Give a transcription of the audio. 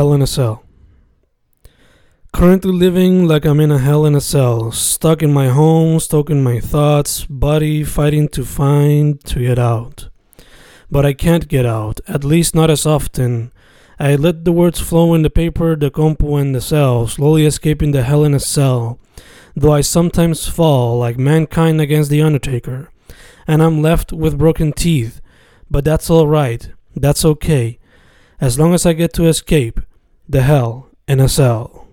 Hell in a Cell. Currently living like I'm in a hell in a cell, stuck in my home, stuck in my thoughts, body fighting to find to get out. But I can't get out, at least not as often. I let the words flow in the paper, the compo, and the cell, slowly escaping the hell in a cell. Though I sometimes fall like mankind against the Undertaker, and I'm left with broken teeth. But that's alright, that's okay, as long as I get to escape the hell in a cell.